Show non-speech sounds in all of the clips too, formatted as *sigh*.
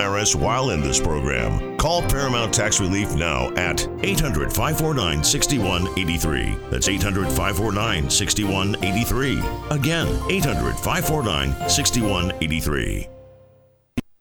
IRS while in this program. Call Paramount Tax Relief now at 800 549 6183. That's 800 549 6183. Again, 800 549 6183.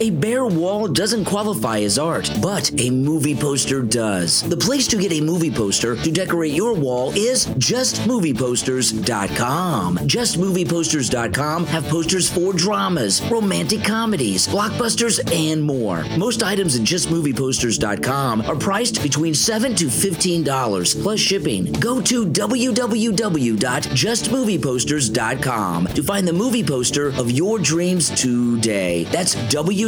A bare wall doesn't qualify as art, but a movie poster does. The place to get a movie poster to decorate your wall is justmovieposters.com. Justmovieposters.com have posters for dramas, romantic comedies, blockbusters, and more. Most items at justmovieposters.com are priced between 7 to $15 plus shipping. Go to www.justmovieposters.com to find the movie poster of your dreams today. That's www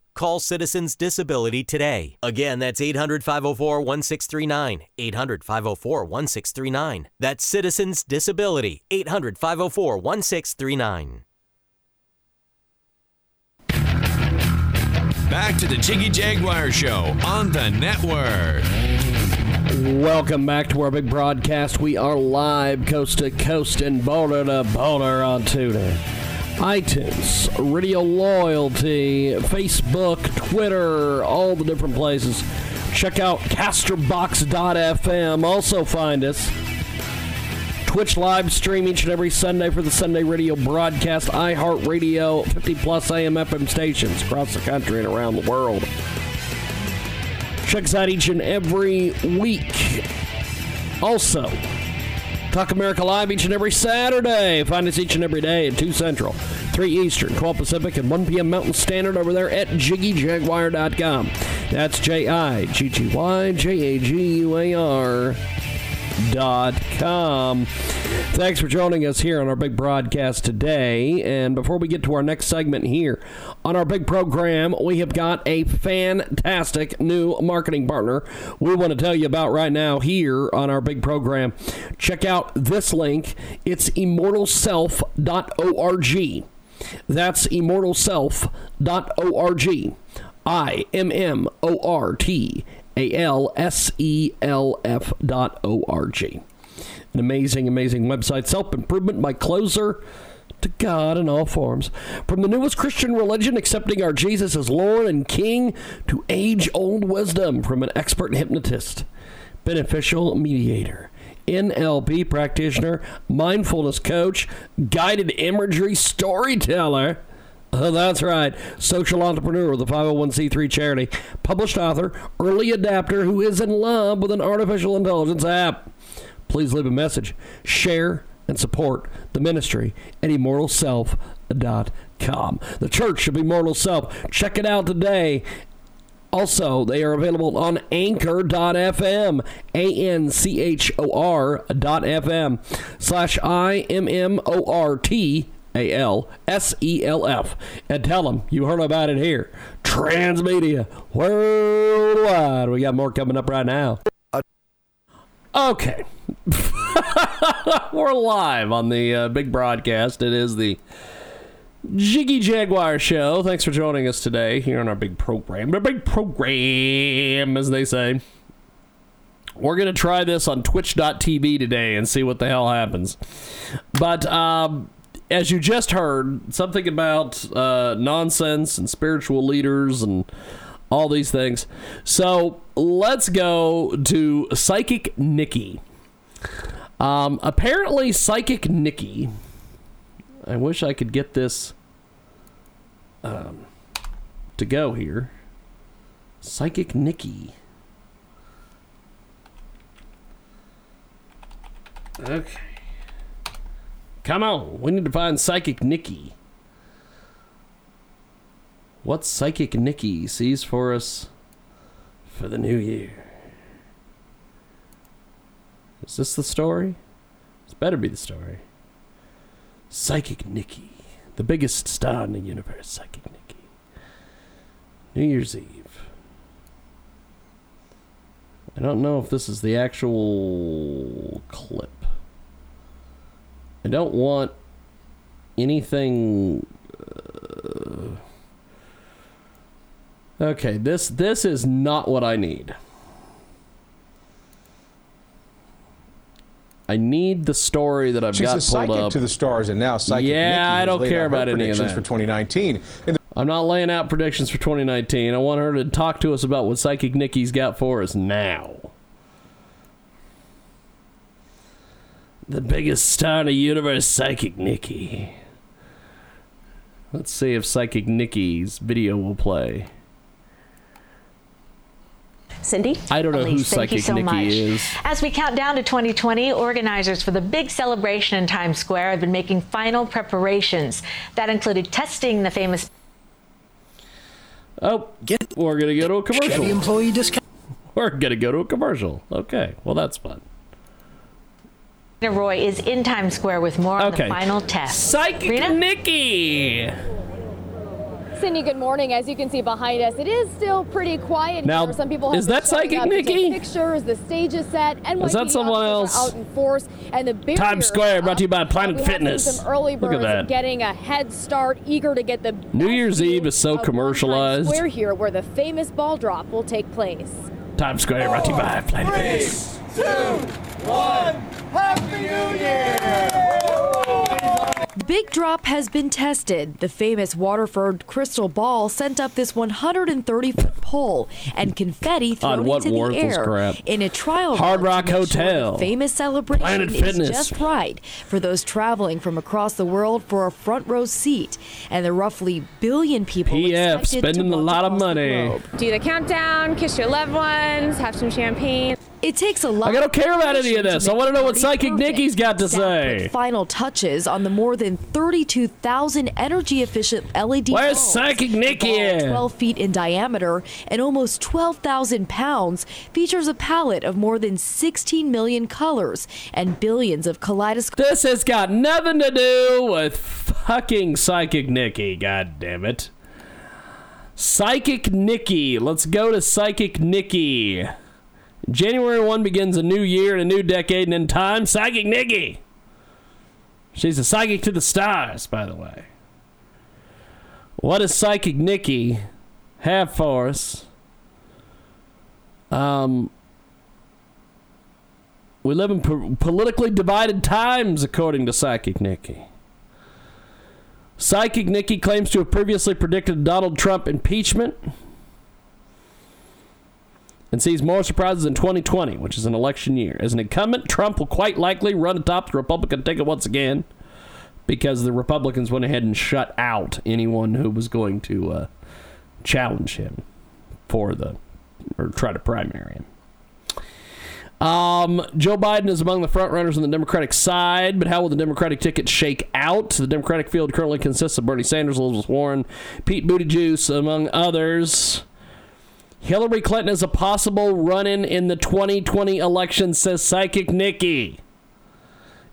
Call Citizens Disability today. Again, that's 800 504 1639. 800 504 1639. That's Citizens Disability. 800 504 1639. Back to the Jiggy Jaguar Show on the network. Welcome back to our big broadcast. We are live coast to coast and boulder to boulder on TuneIn iTunes, Radio Loyalty, Facebook, Twitter, all the different places. Check out casterbox.fm. Also find us Twitch live stream each and every Sunday for the Sunday radio broadcast, iHeartRadio, 50 plus AM FM stations across the country and around the world. Check us out each and every week. Also, Talk America Live each and every Saturday. Find us each and every day at 2 Central, 3 Eastern, 12 Pacific, and 1 p.m. Mountain Standard over there at JiggyJaguar.com. That's J I G G Y J A G U A R com. Thanks for joining us here on our big broadcast today. And before we get to our next segment here on our big program, we have got a fantastic new marketing partner we want to tell you about right now here on our big program. Check out this link. It's immortalself.org. That's immortalself.org. I M M O R T a L S E L F dot O R G. An amazing, amazing website. Self improvement by closer to God in all forms. From the newest Christian religion, accepting our Jesus as Lord and King, to age old wisdom from an expert hypnotist, beneficial mediator NLP practitioner, mindfulness coach, guided imagery storyteller. *laughs* That's right. Social entrepreneur a 501c3 charity, published author, early adapter who is in love with an artificial intelligence app. Please leave a message, share, and support the ministry at immortalself.com. The church of Immortal Self. Check it out today. Also, they are available on anchor.fm, A N C H O R dot FM, slash I M M O R T A L S E L F. And tell them you heard about it here. Transmedia worldwide. We got more coming up right now. Okay. *laughs* We're live on the uh, big broadcast. It is the Jiggy Jaguar Show. Thanks for joining us today here on our big program. The big program, as they say. We're going to try this on twitch.tv today and see what the hell happens. But um, as you just heard, something about uh, nonsense and spiritual leaders and all these things. So let's go to Psychic Nikki. Um, apparently, Psychic Nikki. I wish I could get this um, to go here. Psychic Nikki. Okay. Come on, we need to find Psychic Nikki. What Psychic Nikki sees for us for the new year? Is this the story? This better be the story. Psychic Nikki, the biggest star in the universe, Psychic Nikki. New Year's Eve. I don't know if this is the actual clip. I don't want anything. Uh, okay, this this is not what I need. I need the story that I've She's got a pulled psychic up. to the stars, and now psychic. Yeah, Nikki I don't care about any of predictions that. for 2019. The I'm not laying out predictions for 2019. I want her to talk to us about what Psychic Nikki's got for us now. The biggest star in the universe, Psychic Nikki. Let's see if Psychic Nikki's video will play. Cindy? I don't know who Elise, thank you Psychic so Nikki much. is. As we count down to 2020, organizers for the big celebration in Times Square have been making final preparations. That included testing the famous Oh, get, we're gonna go to a commercial. Chevy employee discount. We're gonna go to a commercial. Okay, well that's fun. Reena Roy is in Times Square with more on Okay. the final test. Psychic Reena? Nikki. Cindy, good morning. As you can see behind us, it is still pretty quiet Now, here. Some people have is that Psychic up to take Nikki? Pictures. The stage is set. NYPD Is that someone else? out in force, and the barriers Times Square, are brought to you by. Planet we have seen Fitness. Some early Look at birds that. getting a head start, eager to get the New Year's Eve is so commercialized. Times commercialized. Square here, where the famous ball drop will take place. Times Square, brought to you by Planet Fitness two, one. Happy New Year! Big Drop has been tested. The famous Waterford crystal ball sent up this 130 foot pole and confetti thrown what into the air crap? in a trial Hard Rock to make sure Hotel. the famous celebration Planet is Fitness. just right for those traveling from across the world for a front row seat, and the roughly billion people PF expected to spending a lot of across the money. Do the countdown, kiss your loved ones, have some champagne. It takes a lot. I don't care about any of this. I want wanna know what Psychic Nikki's got to say. Final touches on the more than 32,000 energy efficient LED Where's bulbs. Psychic The Nikki? 12 feet in diameter and almost 12,000 pounds, features a palette of more than 16 million colors and billions of kaleidoscopes. This has got nothing to do with fucking Psychic Nikki, god damn it. Psychic Nikki. Let's go to Psychic Nikki. January 1 begins a new year and a new decade, and in time, Psychic Nikki. She's a psychic to the stars, by the way. What does Psychic Nikki have for us? Um, we live in po- politically divided times, according to Psychic Nikki. Psychic Nikki claims to have previously predicted Donald Trump impeachment. And sees more surprises in 2020, which is an election year. As an incumbent, Trump will quite likely run atop the Republican ticket once again because the Republicans went ahead and shut out anyone who was going to uh, challenge him for the or try to primary him. Um, Joe Biden is among the frontrunners on the Democratic side, but how will the Democratic ticket shake out? The Democratic field currently consists of Bernie Sanders, Elizabeth Warren, Pete Buttigieg, among others. Hillary Clinton is a possible run-in in the 2020 election, says Psychic Nikki.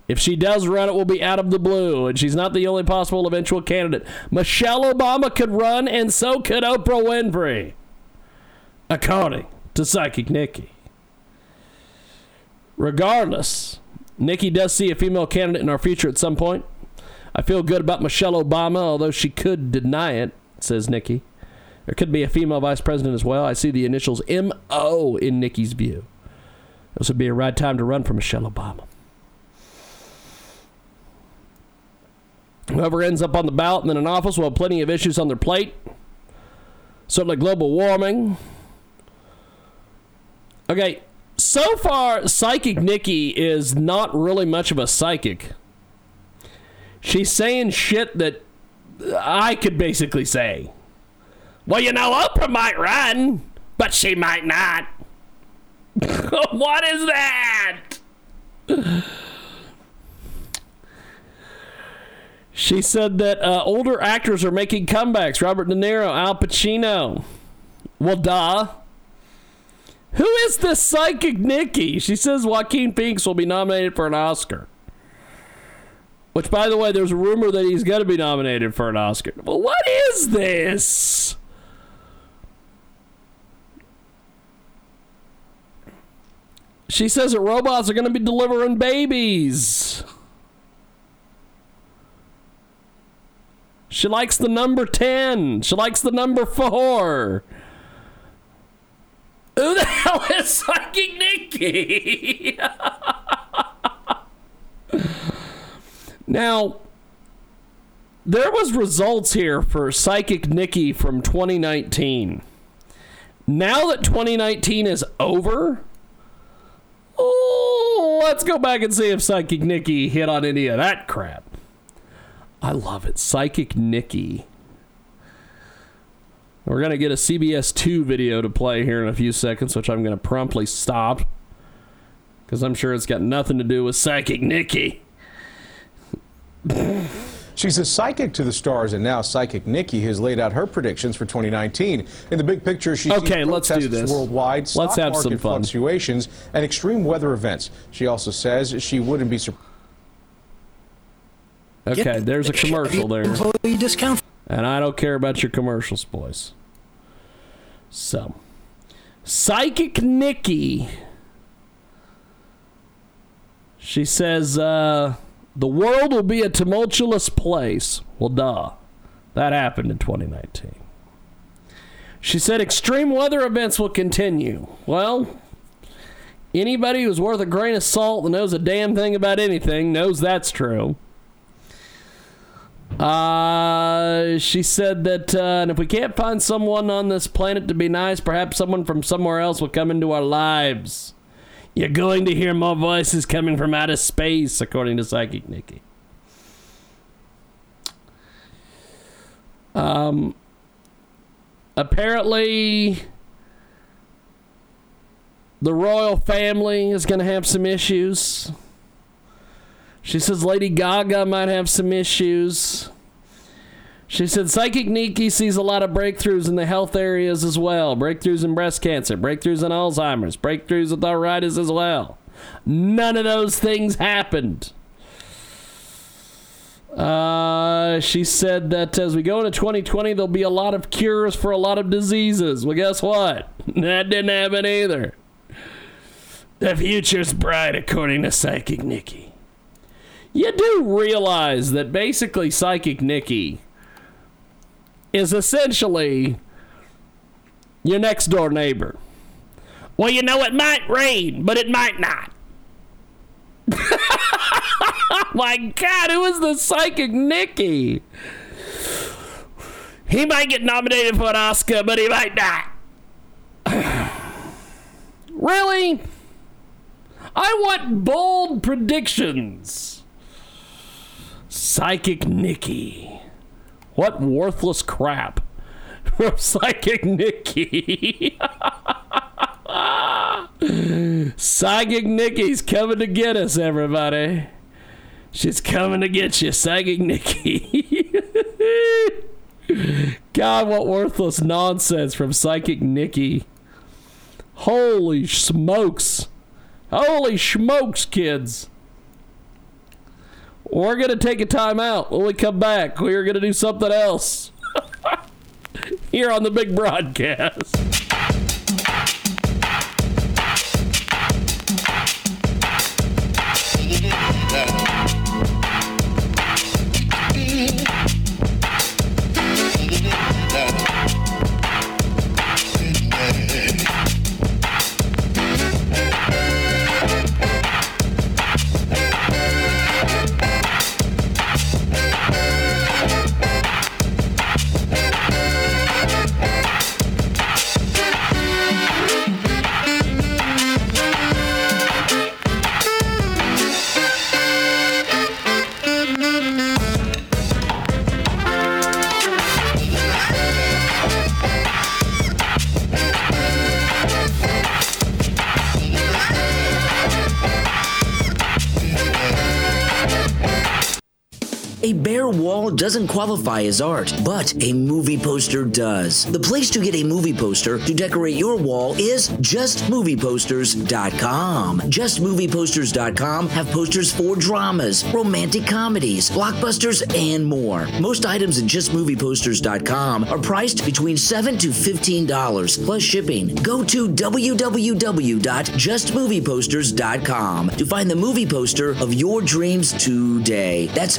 If she does run, it will be out of the blue, and she's not the only possible eventual candidate. Michelle Obama could run, and so could Oprah Winfrey, according to Psychic Nikki. Regardless, Nikki does see a female candidate in our future at some point. I feel good about Michelle Obama, although she could deny it, says Nikki. There could be a female vice president as well. I see the initials MO in Nikki's view. This would be a right time to run for Michelle Obama. Whoever ends up on the ballot and then in office will have plenty of issues on their plate. Certainly global warming. Okay, so far, Psychic Nikki is not really much of a psychic. She's saying shit that I could basically say. Well, you know, Oprah might run, but she might not. *laughs* what is that? She said that uh, older actors are making comebacks. Robert De Niro, Al Pacino. Well, duh. Who is this psychic Nikki? She says Joaquin Phoenix will be nominated for an Oscar. Which, by the way, there's a rumor that he's going to be nominated for an Oscar. Well, what is this? She says that robots are going to be delivering babies. She likes the number 10. She likes the number 4. Who the *laughs* hell is Psychic Nikki? *laughs* now, there was results here for Psychic Nikki from 2019. Now that 2019 is over, oh, let's go back and see if Psychic Nikki hit on any of that crap. I love it. Psychic Nikki. We're going to get a CBS 2 video to play here in a few seconds, which I'm going to promptly stop because I'm sure it's got nothing to do with Psychic Nikki. *laughs* She's a psychic to the stars, and now Psychic Nikki has laid out her predictions for 2019. In the big picture, she okay, sees let's do this. worldwide, let's stock have market some fun. fluctuations, and extreme weather events. She also says she wouldn't be surprised. Okay, there's a commercial there. Employee discount. And I don't care about your commercials, boys. So, Psychic Nikki. She says, uh, the world will be a tumultuous place. Well, duh. That happened in 2019. She said extreme weather events will continue. Well, anybody who's worth a grain of salt that knows a damn thing about anything knows that's true. Uh, she said that, uh, and if we can't find someone on this planet to be nice, perhaps someone from somewhere else will come into our lives. You're going to hear more voices coming from outer space, according to Psychic Nikki. Um, apparently, the royal family is going to have some issues. She says Lady Gaga might have some issues. She said Psychic Nikki sees a lot of breakthroughs in the health areas as well. Breakthroughs in breast cancer, breakthroughs in Alzheimer's, breakthroughs with arthritis as well. None of those things happened. Uh, she said that as we go into 2020, there'll be a lot of cures for a lot of diseases. Well, guess what? *laughs* That didn't happen either. The future's bright, according to Psychic Nikki. You do realize that basically Psychic Nikki is essentially your next door neighbor. Well, you know, it might rain, but it might not. *laughs* My God, who is the psychic Nikki? He might get nominated for an Oscar, but he might not. *sighs* Really? I want bold predictions. Psychic Nikki. What worthless crap *laughs* from Psychic Nikki. *laughs* Psychic Nikki's coming to get us, everybody. She's coming to get you, Psychic Nikki. *laughs* God, what worthless nonsense from Psychic Nikki. Holy smokes. Holy smokes, kids. We're going to take a time out. When we come back, we're going to do something else. *laughs* Here on the big broadcast. Doesn't qualify as art, but a movie poster does. The place to get a movie poster to decorate your wall is justmovieposters.com. Justmovieposters.com have posters for dramas, romantic comedies, blockbusters, and more. Most items at justmovieposters.com are priced between 7 to $15 plus shipping. Go to www.justmovieposters.com to find the movie poster of your dreams today. That's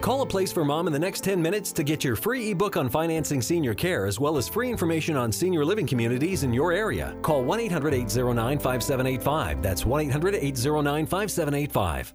Call a place for mom in the next 10 minutes to get your free ebook on financing senior care as well as free information on senior living communities in your area. Call 1 800 809 5785. That's 1 800 809 5785.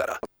better.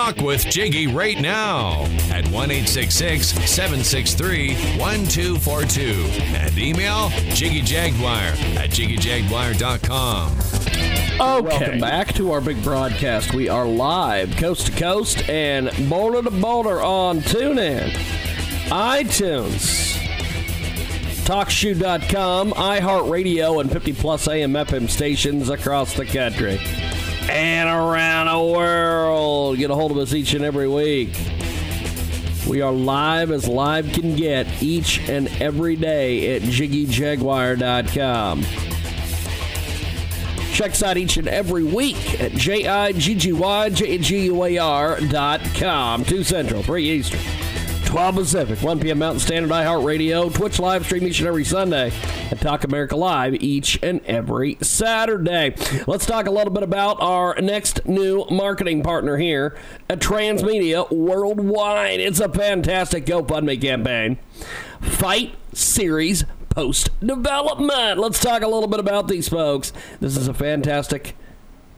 Talk with Jiggy right now at 1 763 1242 and email jiggyjaguar at jiggyjaguar.com. Okay. Welcome back to our big broadcast. We are live, coast to coast, and boulder to boulder on TuneIn, iTunes, TalkShoe.com, iHeartRadio, and 50 plus AM FM stations across the country and around the world. Get a hold of us each and every week. We are live as live can get each and every day at JiggyJaguar.com. Check us out each and every week at J-I-G-G-Y-J-G-U-A-R.com. 2 Central, 3 Eastern. 12 Pacific, 1 p.m. Mountain Standard, iHeartRadio, Twitch live stream each and every Sunday, and Talk America Live each and every Saturday. Let's talk a little bit about our next new marketing partner here at Transmedia Worldwide. It's a fantastic GoFundMe campaign. Fight Series Post Development. Let's talk a little bit about these folks. This is a fantastic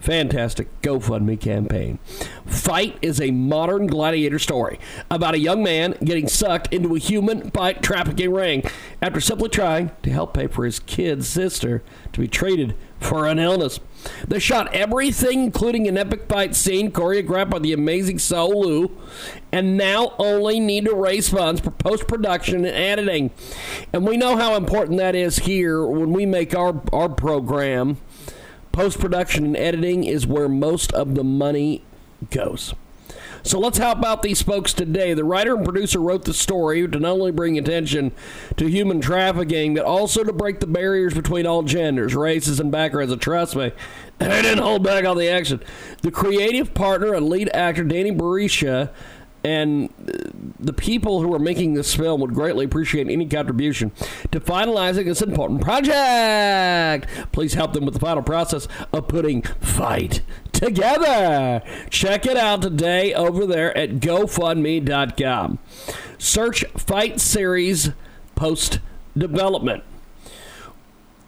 fantastic GoFundMe campaign. Fight is a modern gladiator story about a young man getting sucked into a human fight trafficking ring after simply trying to help pay for his kid's sister to be treated for an illness. They shot everything, including an epic fight scene choreographed by the amazing Saul Liu, and now only need to raise funds for post production and editing. And we know how important that is here when we make our, our program Post production and editing is where most of the money goes. So let's help out these folks today. The writer and producer wrote the story to not only bring attention to human trafficking, but also to break the barriers between all genders, races, and backgrounds. And trust me, *clears throat* they didn't hold back on the action. The creative partner and lead actor, Danny Barisha, and uh, the people who are making this film would greatly appreciate any contribution to finalizing this important project. Please help them with the final process of putting Fight together. Check it out today over there at GoFundMe.com. Search Fight Series Post Development.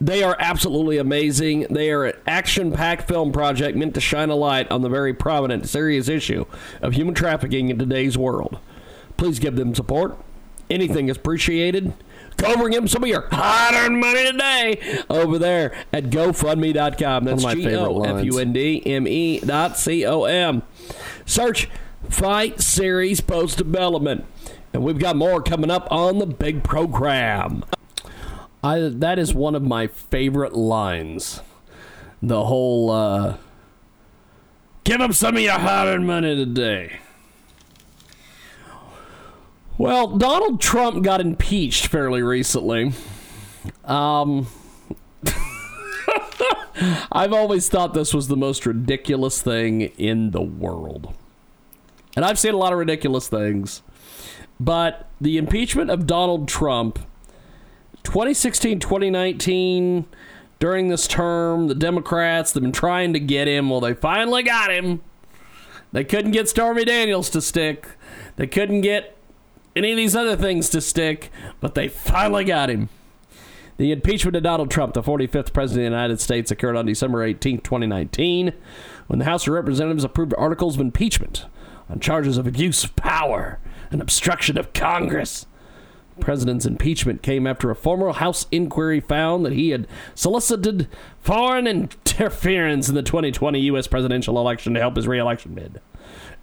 They are absolutely amazing. They are an action packed film project meant to shine a light on the very prominent, serious issue of human trafficking in today's world. Please give them support. Anything is appreciated. Go bring him some of your hard earned money today over there at GoFundMe.com. That's G O F U N D M E dot C O M. Search Fight Series Post Development. And we've got more coming up on the big program. I that is one of my favorite lines. The whole uh, give them some of your hard-earned money today. Well, Donald Trump got impeached fairly recently. Um, *laughs* I've always thought this was the most ridiculous thing in the world. And I've seen a lot of ridiculous things. But the impeachment of Donald Trump 2016, 2019, during this term, the Democrats, they've been trying to get him. Well, they finally got him. They couldn't get Stormy Daniels to stick. They couldn't get any of these other things to stick, but they finally got him. The impeachment of Donald Trump, the 45th President of the United States, occurred on December 18, 2019, when the House of Representatives approved articles of impeachment on charges of abuse of power and obstruction of Congress president's impeachment came after a former House inquiry found that he had solicited foreign interference in the 2020 U.S. presidential election to help his reelection bid,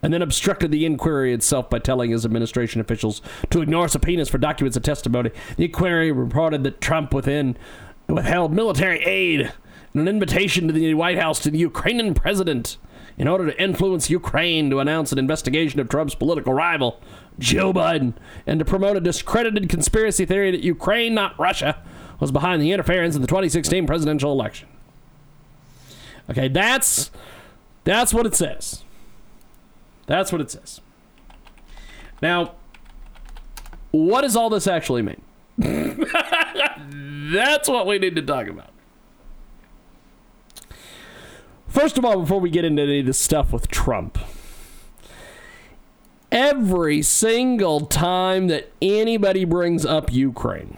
and then obstructed the inquiry itself by telling his administration officials to ignore subpoenas for documents and testimony. The inquiry reported that Trump within withheld military aid and an invitation to the White House to the Ukrainian president in order to influence Ukraine to announce an investigation of Trump's political rival, Joe Biden, and to promote a discredited conspiracy theory that Ukraine, not Russia, was behind the interference in the 2016 presidential election. Okay, that's that's what it says. That's what it says. Now, what does all this actually mean? *laughs* that's what we need to talk about. First of all, before we get into any of this stuff with Trump, every single time that anybody brings up Ukraine,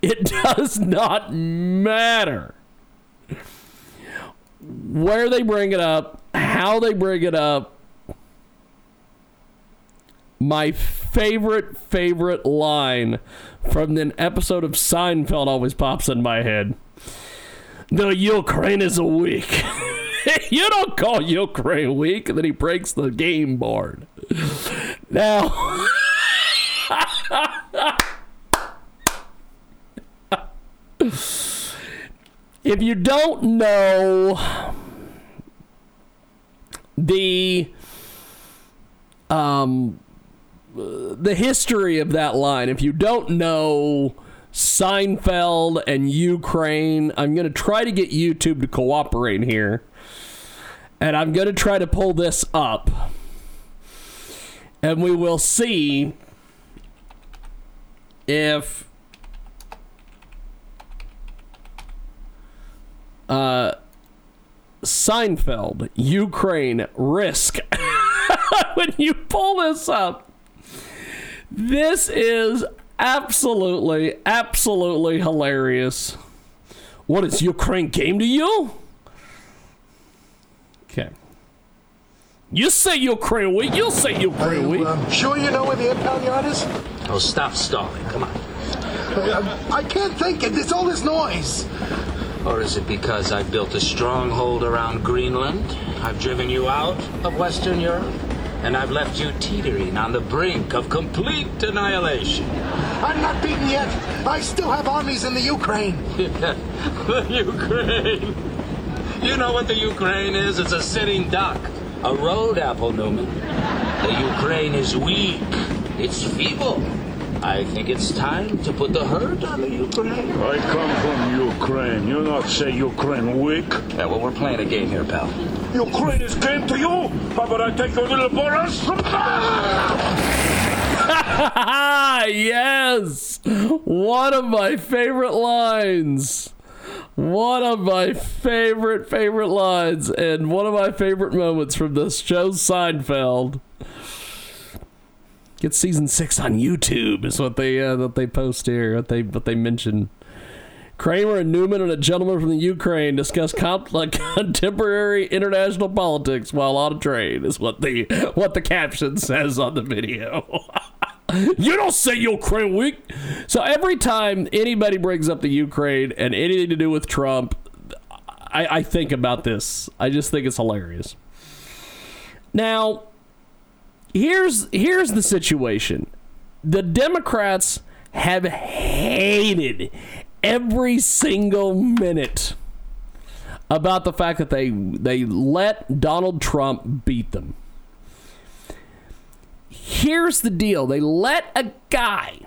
it *laughs* does not matter where they bring it up, how they bring it up, my favorite, favorite line from an episode of Seinfeld always pops in my head. The Ukraine is a weak. *laughs* you don't call Ukraine weak. And then he breaks the game board. Now. *laughs* if you don't know the um the history of that line, if you don't know Seinfeld and Ukraine, I'm going to try to get YouTube to cooperate here. And I'm going to try to pull this up. And we will see if uh, Seinfeld, Ukraine, risk. *laughs* when you pull this up, this is absolutely, absolutely hilarious. What is Ukraine game to you? Okay. You say Ukraine weak, you'll say Ukraine weak. Um, sure you know where the impound yard is? Oh, stop stalling. Come on. I, I can't think. It's all this noise. Or is it because I've built a stronghold around Greenland? I've driven you out of Western Europe? And I've left you teetering on the brink of complete annihilation. I'm not beaten yet. I still have armies in the Ukraine. *laughs* the Ukraine. You know what the Ukraine is? It's a sitting duck. A road apple, Newman. The Ukraine is weak. It's feeble. I think it's time to put the hurt on the Ukraine. I come from Ukraine. You're not say Ukraine weak? Yeah, well, we're playing a game here, pal. Ukraine is game to you? About I take your little Boris? *laughs* yes! One of my favorite lines. One of my favorite, favorite lines, and one of my favorite moments from this show, Seinfeld. Get season six on YouTube is what they uh, that they post here. What they what they mention. Kramer and Newman and a gentleman from the Ukraine discuss *laughs* contemporary international politics while on a train. Is what the what the caption says on the video. *laughs* you don't say Ukraine weak. So every time anybody brings up the Ukraine and anything to do with Trump, I, I think about this. I just think it's hilarious. Now, here's here's the situation. The Democrats have hated every single minute about the fact that they they let Donald Trump beat them. Here's the deal. They let a guy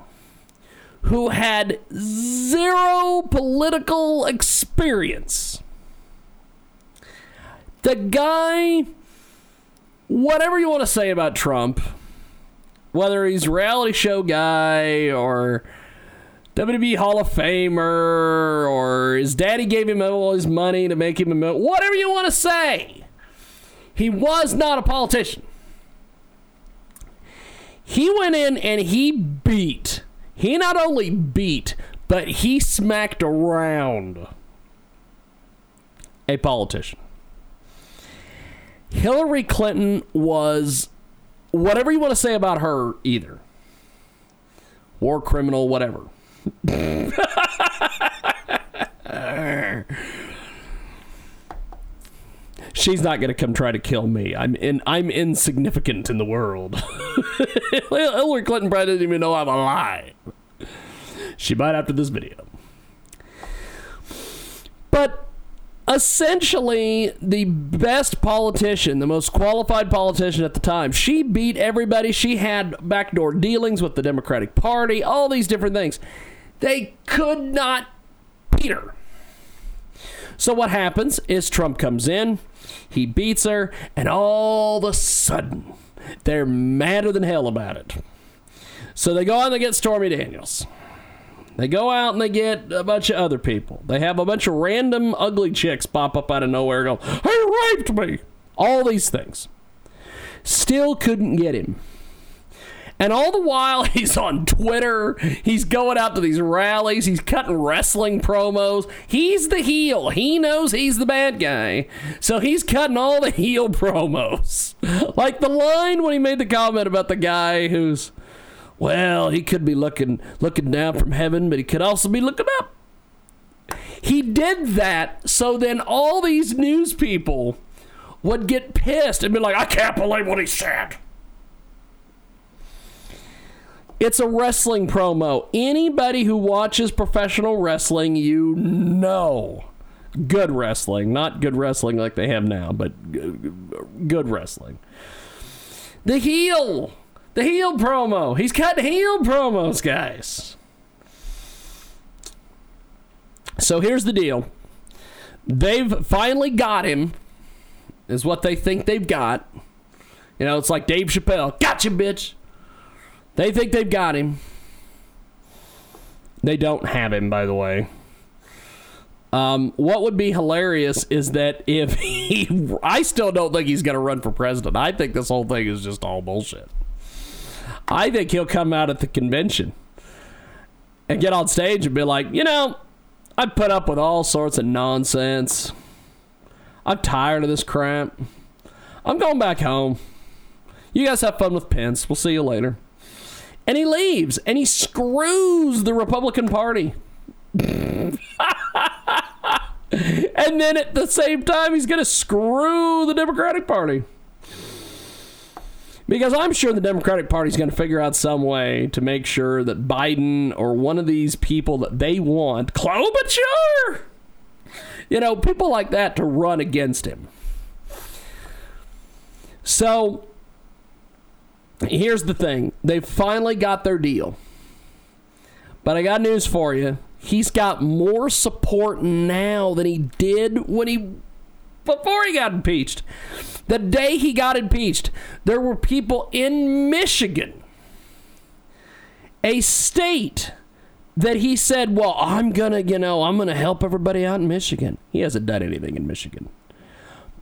who had zero political experience. The guy whatever you want to say about Trump, whether he's reality show guy or WWE Hall of Famer or his daddy gave him all his money to make him a mil- whatever you want to say, he was not a politician. He went in and he beat. He not only beat, but he smacked around a politician. Hillary Clinton was whatever you want to say about her, either war criminal, whatever. She's not going to come try to kill me. I'm in. I'm insignificant in the world. *laughs* Hillary Clinton probably doesn't even know I'm alive. She might after this video. But essentially the best politician, the most qualified politician at the time. She beat everybody. She had backdoor dealings with the Democratic Party, all these different things. They could not beat her. So what happens is Trump comes in, he beats her, and all of a sudden they're madder than hell about it. So they go out and they get Stormy Daniels. They go out and they get a bunch of other people. They have a bunch of random ugly chicks pop up out of nowhere and go, He raped me. All these things. Still couldn't get him. And all the while, *laughs* he's on Twitter. He's going out to these rallies. He's cutting wrestling promos. He's the heel. He knows he's the bad guy. So he's cutting all the *laughs* heel promos. Like the line when he made the comment about the guy who's, well, he could be looking looking down from heaven, but he could also be looking up. He did that so then all these news people would get pissed and be like, I can't believe what he said. It's a wrestling promo. Anybody who watches professional wrestling, you know. Good wrestling. Not good wrestling like they have now, but good wrestling. The heel. The heel promo. He's cutting heel promos, guys. So here's the deal. They've finally got him, is what they think they've got. You know, it's like Dave Chappelle. Gotcha, bitch. They think they've got him. They don't have him, by the way. Um, what would be hilarious is that if *laughs* he, I still don't think he's going to run for president. I think this whole thing is just all bullshit. I think he'll come out at the convention and get on stage and be like, you know, I put up with all sorts of nonsense. I'm tired of this crap. I'm going back home. You guys have fun with Pence. We'll see you later and he leaves and he screws the Republican Party. *laughs* and then at the same time, he's going to screw the Democratic Party. Because I'm sure the Democratic Party is going to figure out some way to make sure that Biden or one of these people that they want, Klobuchar, you know, people like that to run against him. So here's the thing they finally got their deal. But I got news for you. He's got more support now than he did when he before he got impeached. The day he got impeached, there were people in Michigan, a state that he said, "Well, I'm going to, you know, I'm going to help everybody out in Michigan." He hasn't done anything in Michigan.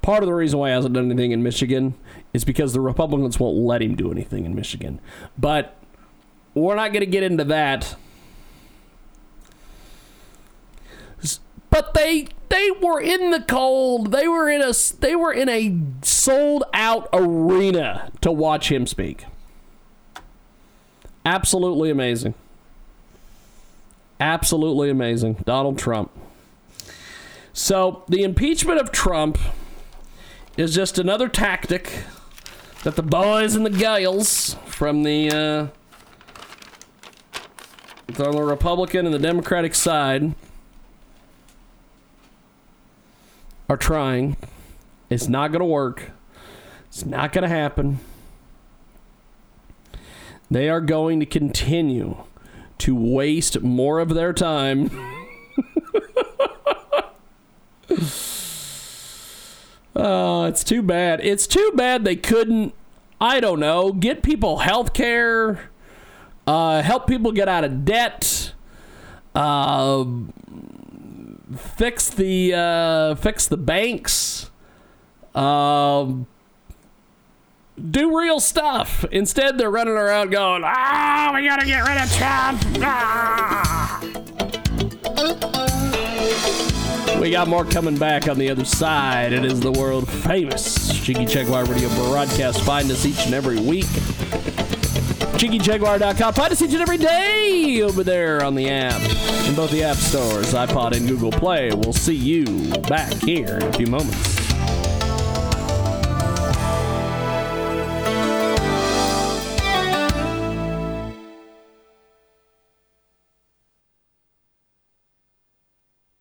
Part of the reason why he hasn't done anything in Michigan is because the Republicans won't let him do anything in Michigan. But we're not going to get into that. But they they were in the cold. They were in a they were in a sold out arena to watch him speak. Absolutely amazing. Absolutely amazing. Donald Trump. So, the impeachment of Trump is just another tactic that the boys and the gals from the uh, from the Republican and the Democratic side are trying. It's not going to work. It's not going to happen. They are going to continue to waste more of their time. *laughs* Oh, it's too bad. It's too bad they couldn't, I don't know, get people health care, uh, help people get out of debt, uh, fix the uh, fix the banks, um, do real stuff. Instead, they're running around going, "Ah, oh, we gotta get rid of Trump." Ah. We got more coming back on the other side. It is the world famous Jiggy Jaguar Radio broadcast. Find us each and every week. JiggyJaguar.com. Find us each and every day over there on the app. In both the app stores, iPod and Google Play. We'll see you back here in a few moments.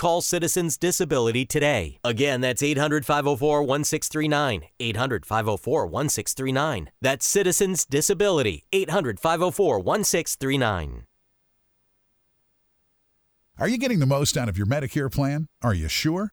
Call Citizens Disability today. Again, that's 800 504 1639. 800 504 1639. That's Citizens Disability. 800 504 1639. Are you getting the most out of your Medicare plan? Are you sure?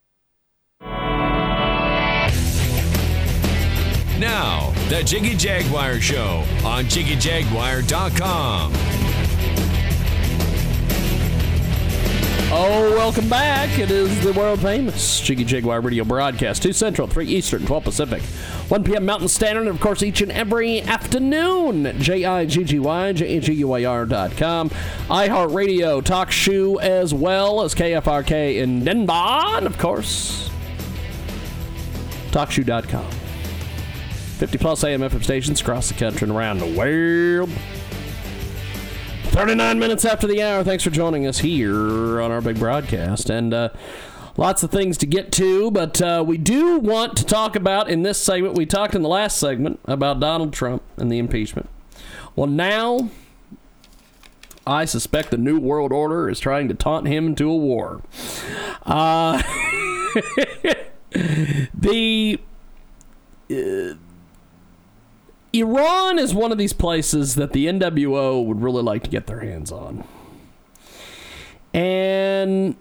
Now, the Jiggy Jaguar Show on JiggyJaguar.com. Oh, welcome back. It is the world famous Jiggy Jaguar radio broadcast. 2 Central, 3 Eastern, 12 Pacific, 1 p.m. Mountain Standard, and of course, each and every afternoon. J I G G Y, J A G U Y R.com. iHeartRadio, TalkShoe, as well as KFRK in Denver, and of course, TalkShoe.com. 50 plus AM FM stations across the country and around the world. 39 minutes after the hour. Thanks for joining us here on our big broadcast. And uh, lots of things to get to, but uh, we do want to talk about in this segment. We talked in the last segment about Donald Trump and the impeachment. Well, now I suspect the New World Order is trying to taunt him into a war. Uh, *laughs* the. Uh, Iran is one of these places that the NWO would really like to get their hands on. And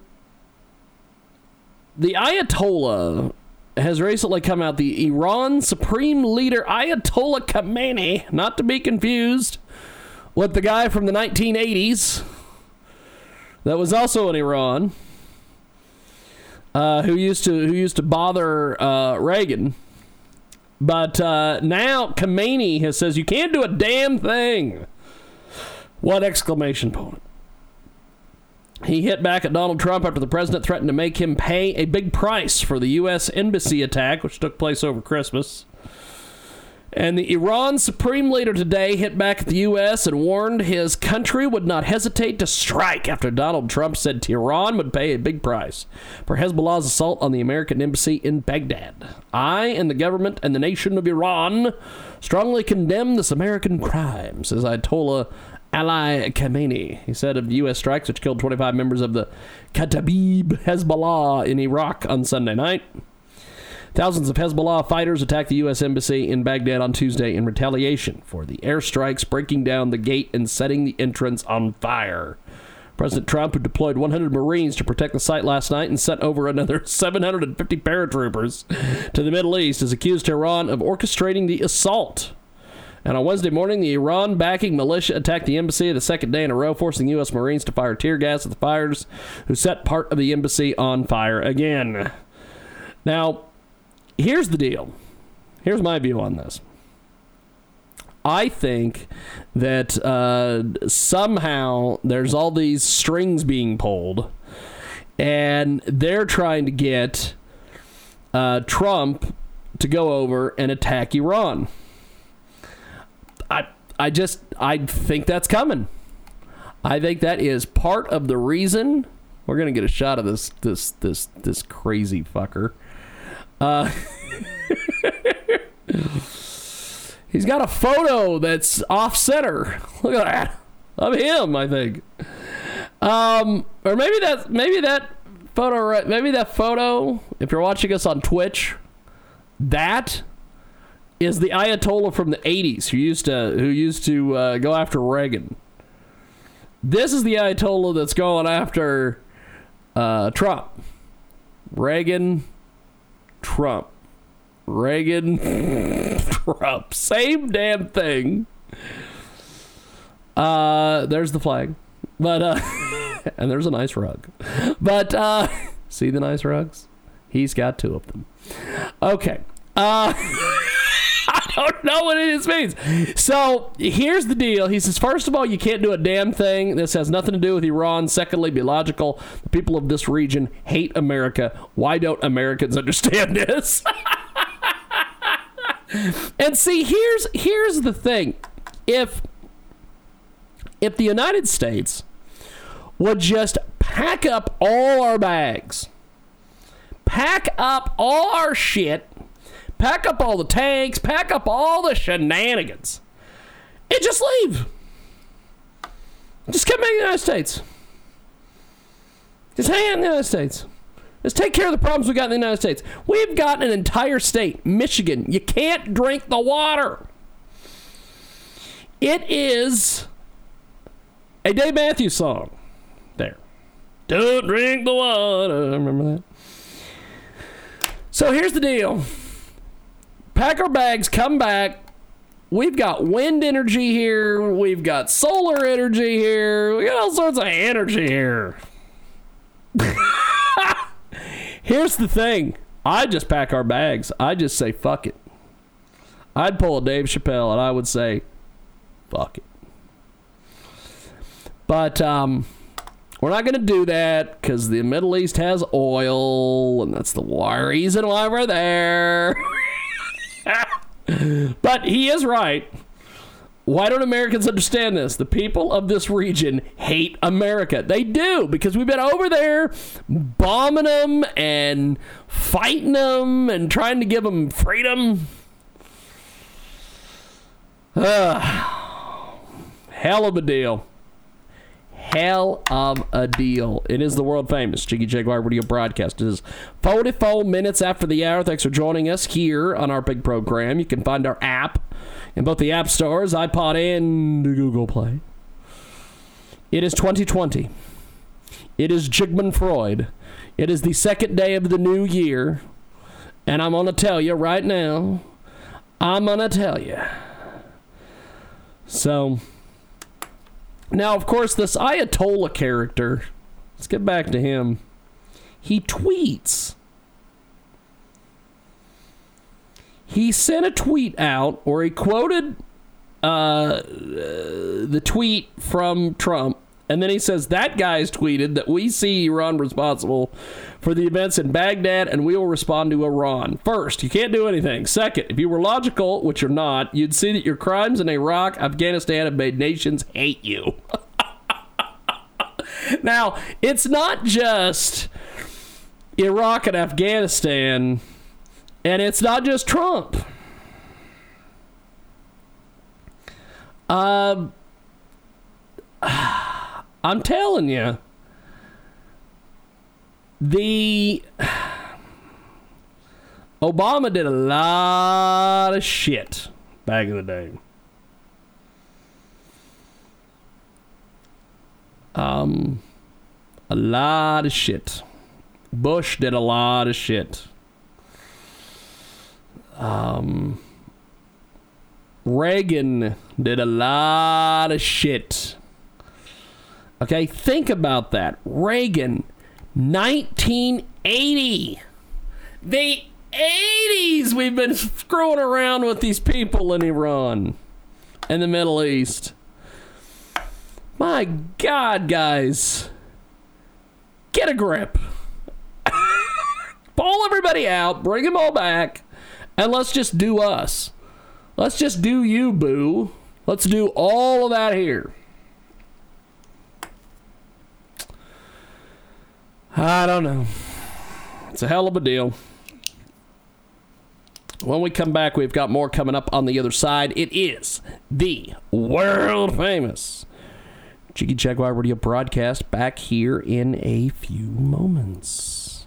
the Ayatollah has recently come out. The Iran Supreme Leader Ayatollah Khamenei, not to be confused with the guy from the 1980s that was also in Iran, uh, who used to who used to bother uh, Reagan. But uh, now Khamenei has says you can't do a damn thing. What exclamation point? He hit back at Donald Trump after the president threatened to make him pay a big price for the U.S. embassy attack, which took place over Christmas. And the Iran supreme leader today hit back at the U.S. and warned his country would not hesitate to strike after Donald Trump said Tehran would pay a big price for Hezbollah's assault on the American embassy in Baghdad. I and the government and the nation of Iran strongly condemn this American crime, says Ayatollah Ali Khamenei. He said of U.S. strikes which killed 25 members of the Kataib Hezbollah in Iraq on Sunday night. Thousands of Hezbollah fighters attacked the U.S. Embassy in Baghdad on Tuesday in retaliation for the airstrikes, breaking down the gate and setting the entrance on fire. President Trump, who deployed 100 Marines to protect the site last night and sent over another *laughs* 750 paratroopers to the Middle East, has accused Tehran of orchestrating the assault. And on Wednesday morning, the Iran backing militia attacked the embassy the second day in a row, forcing U.S. Marines to fire tear gas at the fires, who set part of the embassy on fire again. Now, here's the deal. Here's my view on this. I think that uh, somehow there's all these strings being pulled, and they're trying to get uh, Trump to go over and attack Iran. I I just I think that's coming. I think that is part of the reason we're gonna get a shot of this this this this crazy fucker. Uh, *laughs* he's got a photo that's off center. Look at that of him. I think, um, or maybe that maybe that photo maybe that photo. If you're watching us on Twitch, that is the Ayatollah from the '80s who used to who used to uh, go after Reagan. This is the Ayatollah that's going after uh, Trump. Reagan, Trump. Reagan, *laughs* Trump. Same damn thing. Uh, there's the flag. But, uh, *laughs* and there's a nice rug. But, uh, *laughs* see the nice rugs? He's got two of them. Okay. Uh, *laughs* I don't know what it means. So here's the deal. He says, first of all, you can't do a damn thing. This has nothing to do with Iran. Secondly, be logical. The people of this region hate America. Why don't Americans *laughs* understand this? *laughs* and see, here's here's the thing. If if the United States would just pack up all our bags, pack up all our shit, pack up all the tanks, pack up all the shenanigans, and just leave. Just come back to the United States. Just hang out in the United States. Let's take care of the problems we got in the United States. We've got an entire state, Michigan. You can't drink the water. It is a Dave Matthews song. There. Don't drink the water. Remember that? So here's the deal pack our bags, come back. We've got wind energy here. We've got solar energy here. We got all sorts of energy here. *laughs* Here's the thing. I just pack our bags. I just say fuck it. I'd pull a Dave Chappelle and I would say fuck it. But um, we're not going to do that because the Middle East has oil, and that's the reason why we're there. *laughs* *laughs* but he is right. Why don't Americans understand this? The people of this region hate America. They do because we've been over there bombing them and fighting them and trying to give them freedom. Hell of a deal. Hell of a deal. It is the world famous Jiggy Jaguar radio broadcast. It is 44 minutes after the hour. Thanks for joining us here on our big program. You can find our app in both the App Stores, iPod, and Google Play. It is 2020. It is Jigman Freud. It is the second day of the new year. And I'm going to tell you right now, I'm going to tell you. So, now, of course, this Ayatollah character Let's get back to him. He tweets. He sent a tweet out, or he quoted uh, the tweet from Trump, and then he says that guy's tweeted that we see Iran responsible for the events in Baghdad, and we will respond to Iran. First, you can't do anything. Second, if you were logical, which you're not, you'd see that your crimes in Iraq, Afghanistan have made nations hate you. now, it's not just Iraq and Afghanistan, and it's not just Trump. Um, I'm telling you, the Obama did a lot of shit back in the day. Um, a lot of shit. Bush did a lot of shit. Um, Reagan did a lot of shit. Okay, think about that. Reagan, 1980. The 80s we've been screwing around with these people in Iran and the Middle East. My God, guys. Get a grip. Pull everybody out, bring them all back, and let's just do us. Let's just do you, boo. Let's do all of that here. I don't know. It's a hell of a deal. When we come back, we've got more coming up on the other side. It is the world famous Jiggy Jaguar Radio broadcast back here in a few moments.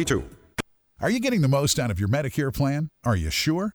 32. Are you getting the most out of your Medicare plan? Are you sure?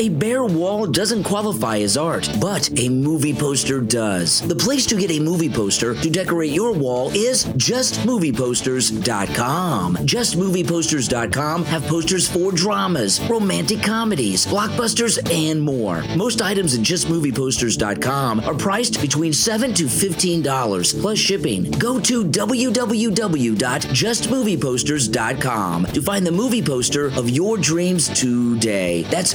A bare wall doesn't qualify as art, but a movie poster does. The place to get a movie poster to decorate your wall is justmovieposters.com. Justmovieposters.com have posters for dramas, romantic comedies, blockbusters, and more. Most items at justmovieposters.com are priced between 7 to $15 plus shipping. Go to www.justmovieposters.com to find the movie poster of your dreams today. That's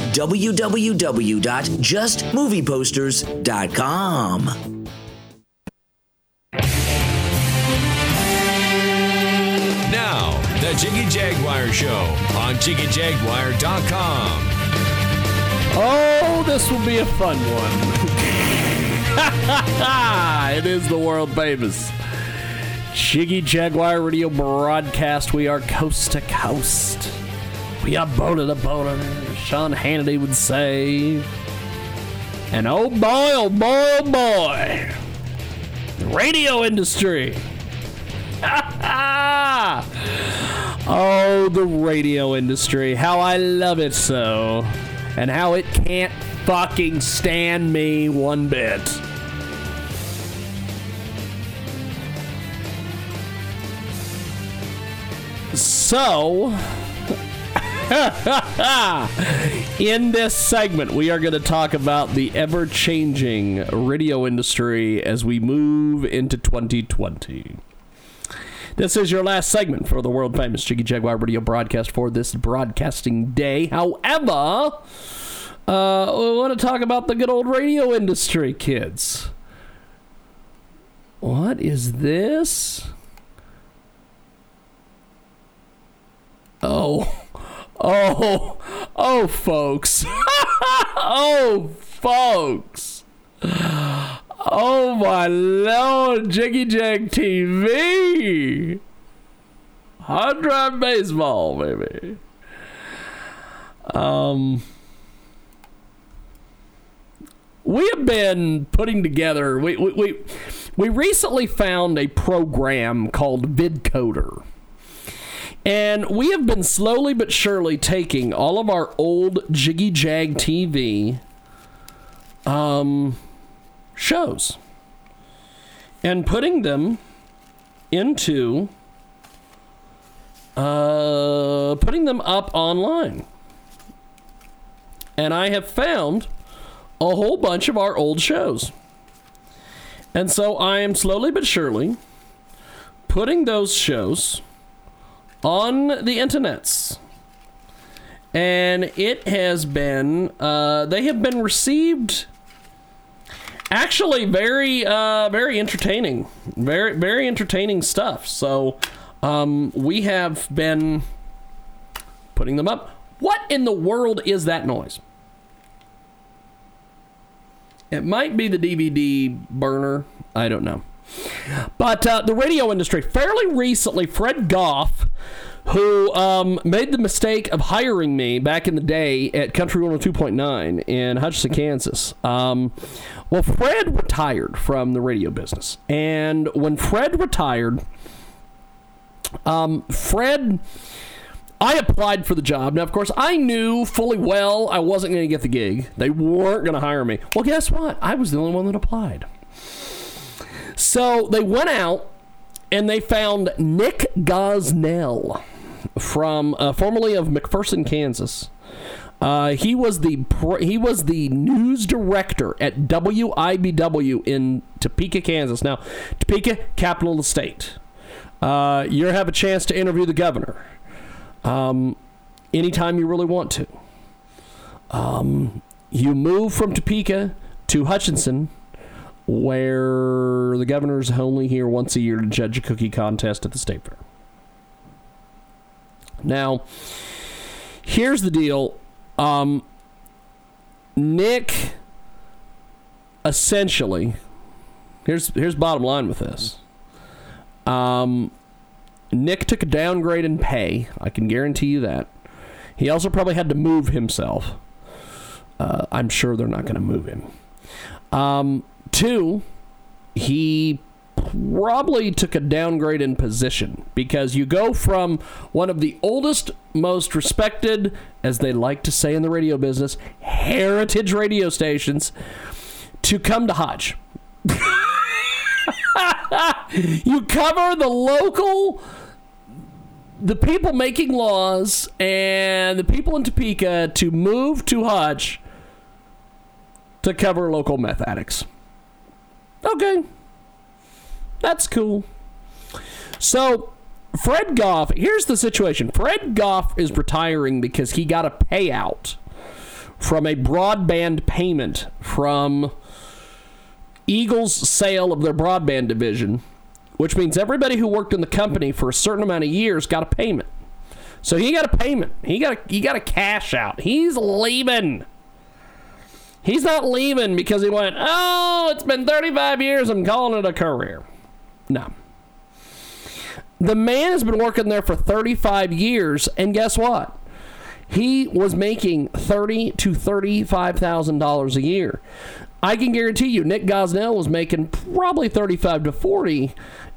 www.justmovieposters.com. Now, the Jiggy Jaguar Show on JiggyJaguar.com. Oh, this will be a fun one. *laughs* it is the world famous Jiggy Jaguar radio broadcast. We are coast to coast. We are border to border. Sean Hannity would say. And oh boy, oh boy, oh boy. The radio industry. *laughs* oh, the radio industry. How I love it so. And how it can't fucking stand me one bit. So, *laughs* in this segment, we are going to talk about the ever changing radio industry as we move into 2020. This is your last segment for the world famous Jiggy Jaguar radio broadcast for this broadcasting day. However, uh, we want to talk about the good old radio industry, kids. What is this? Oh. *laughs* Oh, oh, folks. *laughs* oh, folks. Oh, my Lord, Jiggy Jag TV. Hard drive baseball, baby. Um, we have been putting together, we, we, we, we recently found a program called VidCoder. And we have been slowly but surely taking all of our old Jiggy Jag TV um, shows and putting them into uh, putting them up online. And I have found a whole bunch of our old shows. And so I am slowly but surely putting those shows on the internets. And it has been, uh, they have been received actually very, uh, very entertaining. Very, very entertaining stuff. So, um, we have been putting them up. What in the world is that noise? It might be the DVD burner. I don't know. But uh, the radio industry, fairly recently, Fred Goff who um, made the mistake of hiring me back in the day at Country 102.9 in Hutchinson, Kansas. Um, well, Fred retired from the radio business. And when Fred retired, um, Fred, I applied for the job. Now, of course, I knew fully well I wasn't going to get the gig. They weren't going to hire me. Well, guess what? I was the only one that applied. So they went out and they found Nick Gosnell from uh, formerly of McPherson, Kansas. Uh, he was the he was the news director at WIBW in Topeka, Kansas. Now, Topeka, capital of the state. Uh, you have a chance to interview the governor um, anytime you really want to. Um, you move from Topeka to Hutchinson, where the governor's only here once a year to judge a cookie contest at the state fair. Now, here's the deal. Um, Nick essentially here's here's bottom line with this. Um, Nick took a downgrade in pay. I can guarantee you that. He also probably had to move himself. Uh, I'm sure they're not going to move him. Um, two, he probably took a downgrade in position because you go from one of the oldest, most respected, as they like to say in the radio business, heritage radio stations to come to Hutch. *laughs* you cover the local the people making laws and the people in Topeka to move to Hutch to cover local meth addicts. Okay. That's cool. So, Fred Goff, here's the situation. Fred Goff is retiring because he got a payout from a broadband payment from Eagles' sale of their broadband division, which means everybody who worked in the company for a certain amount of years got a payment. So he got a payment. He got a, he got a cash out. He's leaving. He's not leaving because he went, "Oh, it's been 35 years. I'm calling it a career." No. The man has been working there for 35 years, and guess what? He was making thirty to thirty-five thousand dollars a year. I can guarantee you, Nick Gosnell was making probably thirty-five to forty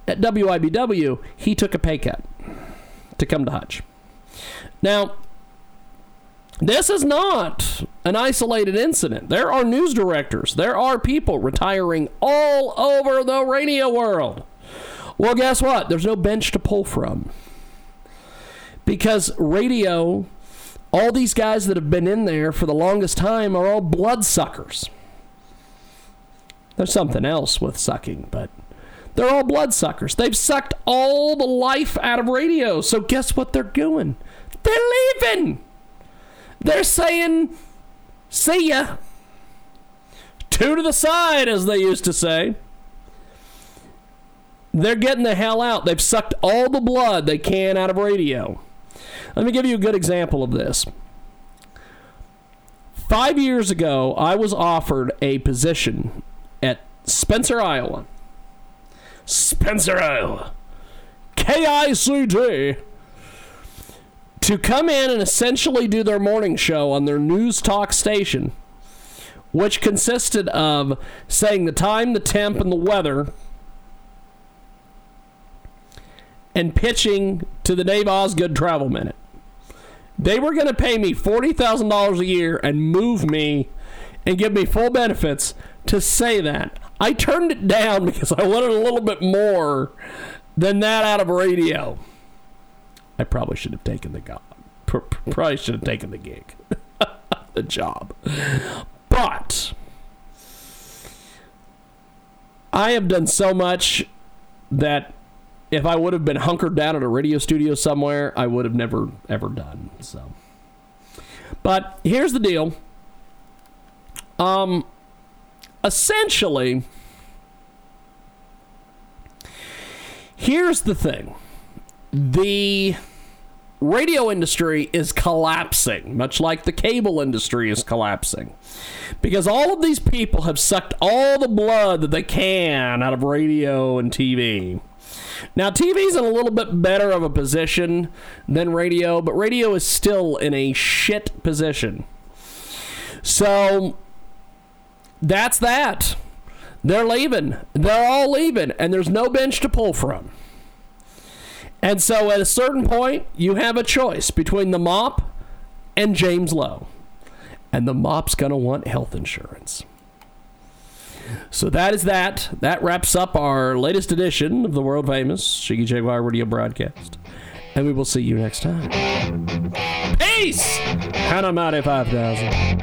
at WIBW. He took a pay cut to come to Hutch. Now, this is not an isolated incident. There are news directors, there are people retiring all over the radio world. Well, guess what? There's no bench to pull from. Because radio, all these guys that have been in there for the longest time are all bloodsuckers. There's something else with sucking, but they're all bloodsuckers. They've sucked all the life out of radio. So guess what they're doing? They're leaving. They're saying, see ya. Two to the side, as they used to say. They're getting the hell out. They've sucked all the blood they can out of radio. Let me give you a good example of this. Five years ago, I was offered a position at Spencer, Iowa. Spencer, Iowa. KICD. To come in and essentially do their morning show on their news talk station, which consisted of saying the time, the temp, and the weather and pitching to the Dave Osgood Travel Minute. They were going to pay me $40,000 a year and move me and give me full benefits to say that. I turned it down *laughs* because I wanted a little bit more than that out of radio. I probably should have taken the job. Probably should have taken the gig, *laughs* the job. But I have done so much that if I would have been hunkered down at a radio studio somewhere, I would have never ever done. So, but here's the deal. Um, essentially, here's the thing: the radio industry is collapsing, much like the cable industry is collapsing. Because all of these people have sucked all the blood that they can out of radio and TV. Now, TV's in a little bit better of a position than radio, but radio is still in a shit position. So that's that. They're leaving. They're all leaving, and there's no bench to pull from. And so at a certain point, you have a choice between the mop and James Lowe. And the mop's going to want health insurance. So that is that. That wraps up our latest edition of the world famous Jiggy Jaguar radio broadcast. And we will see you next time. Peace! And I'm out at 5,000.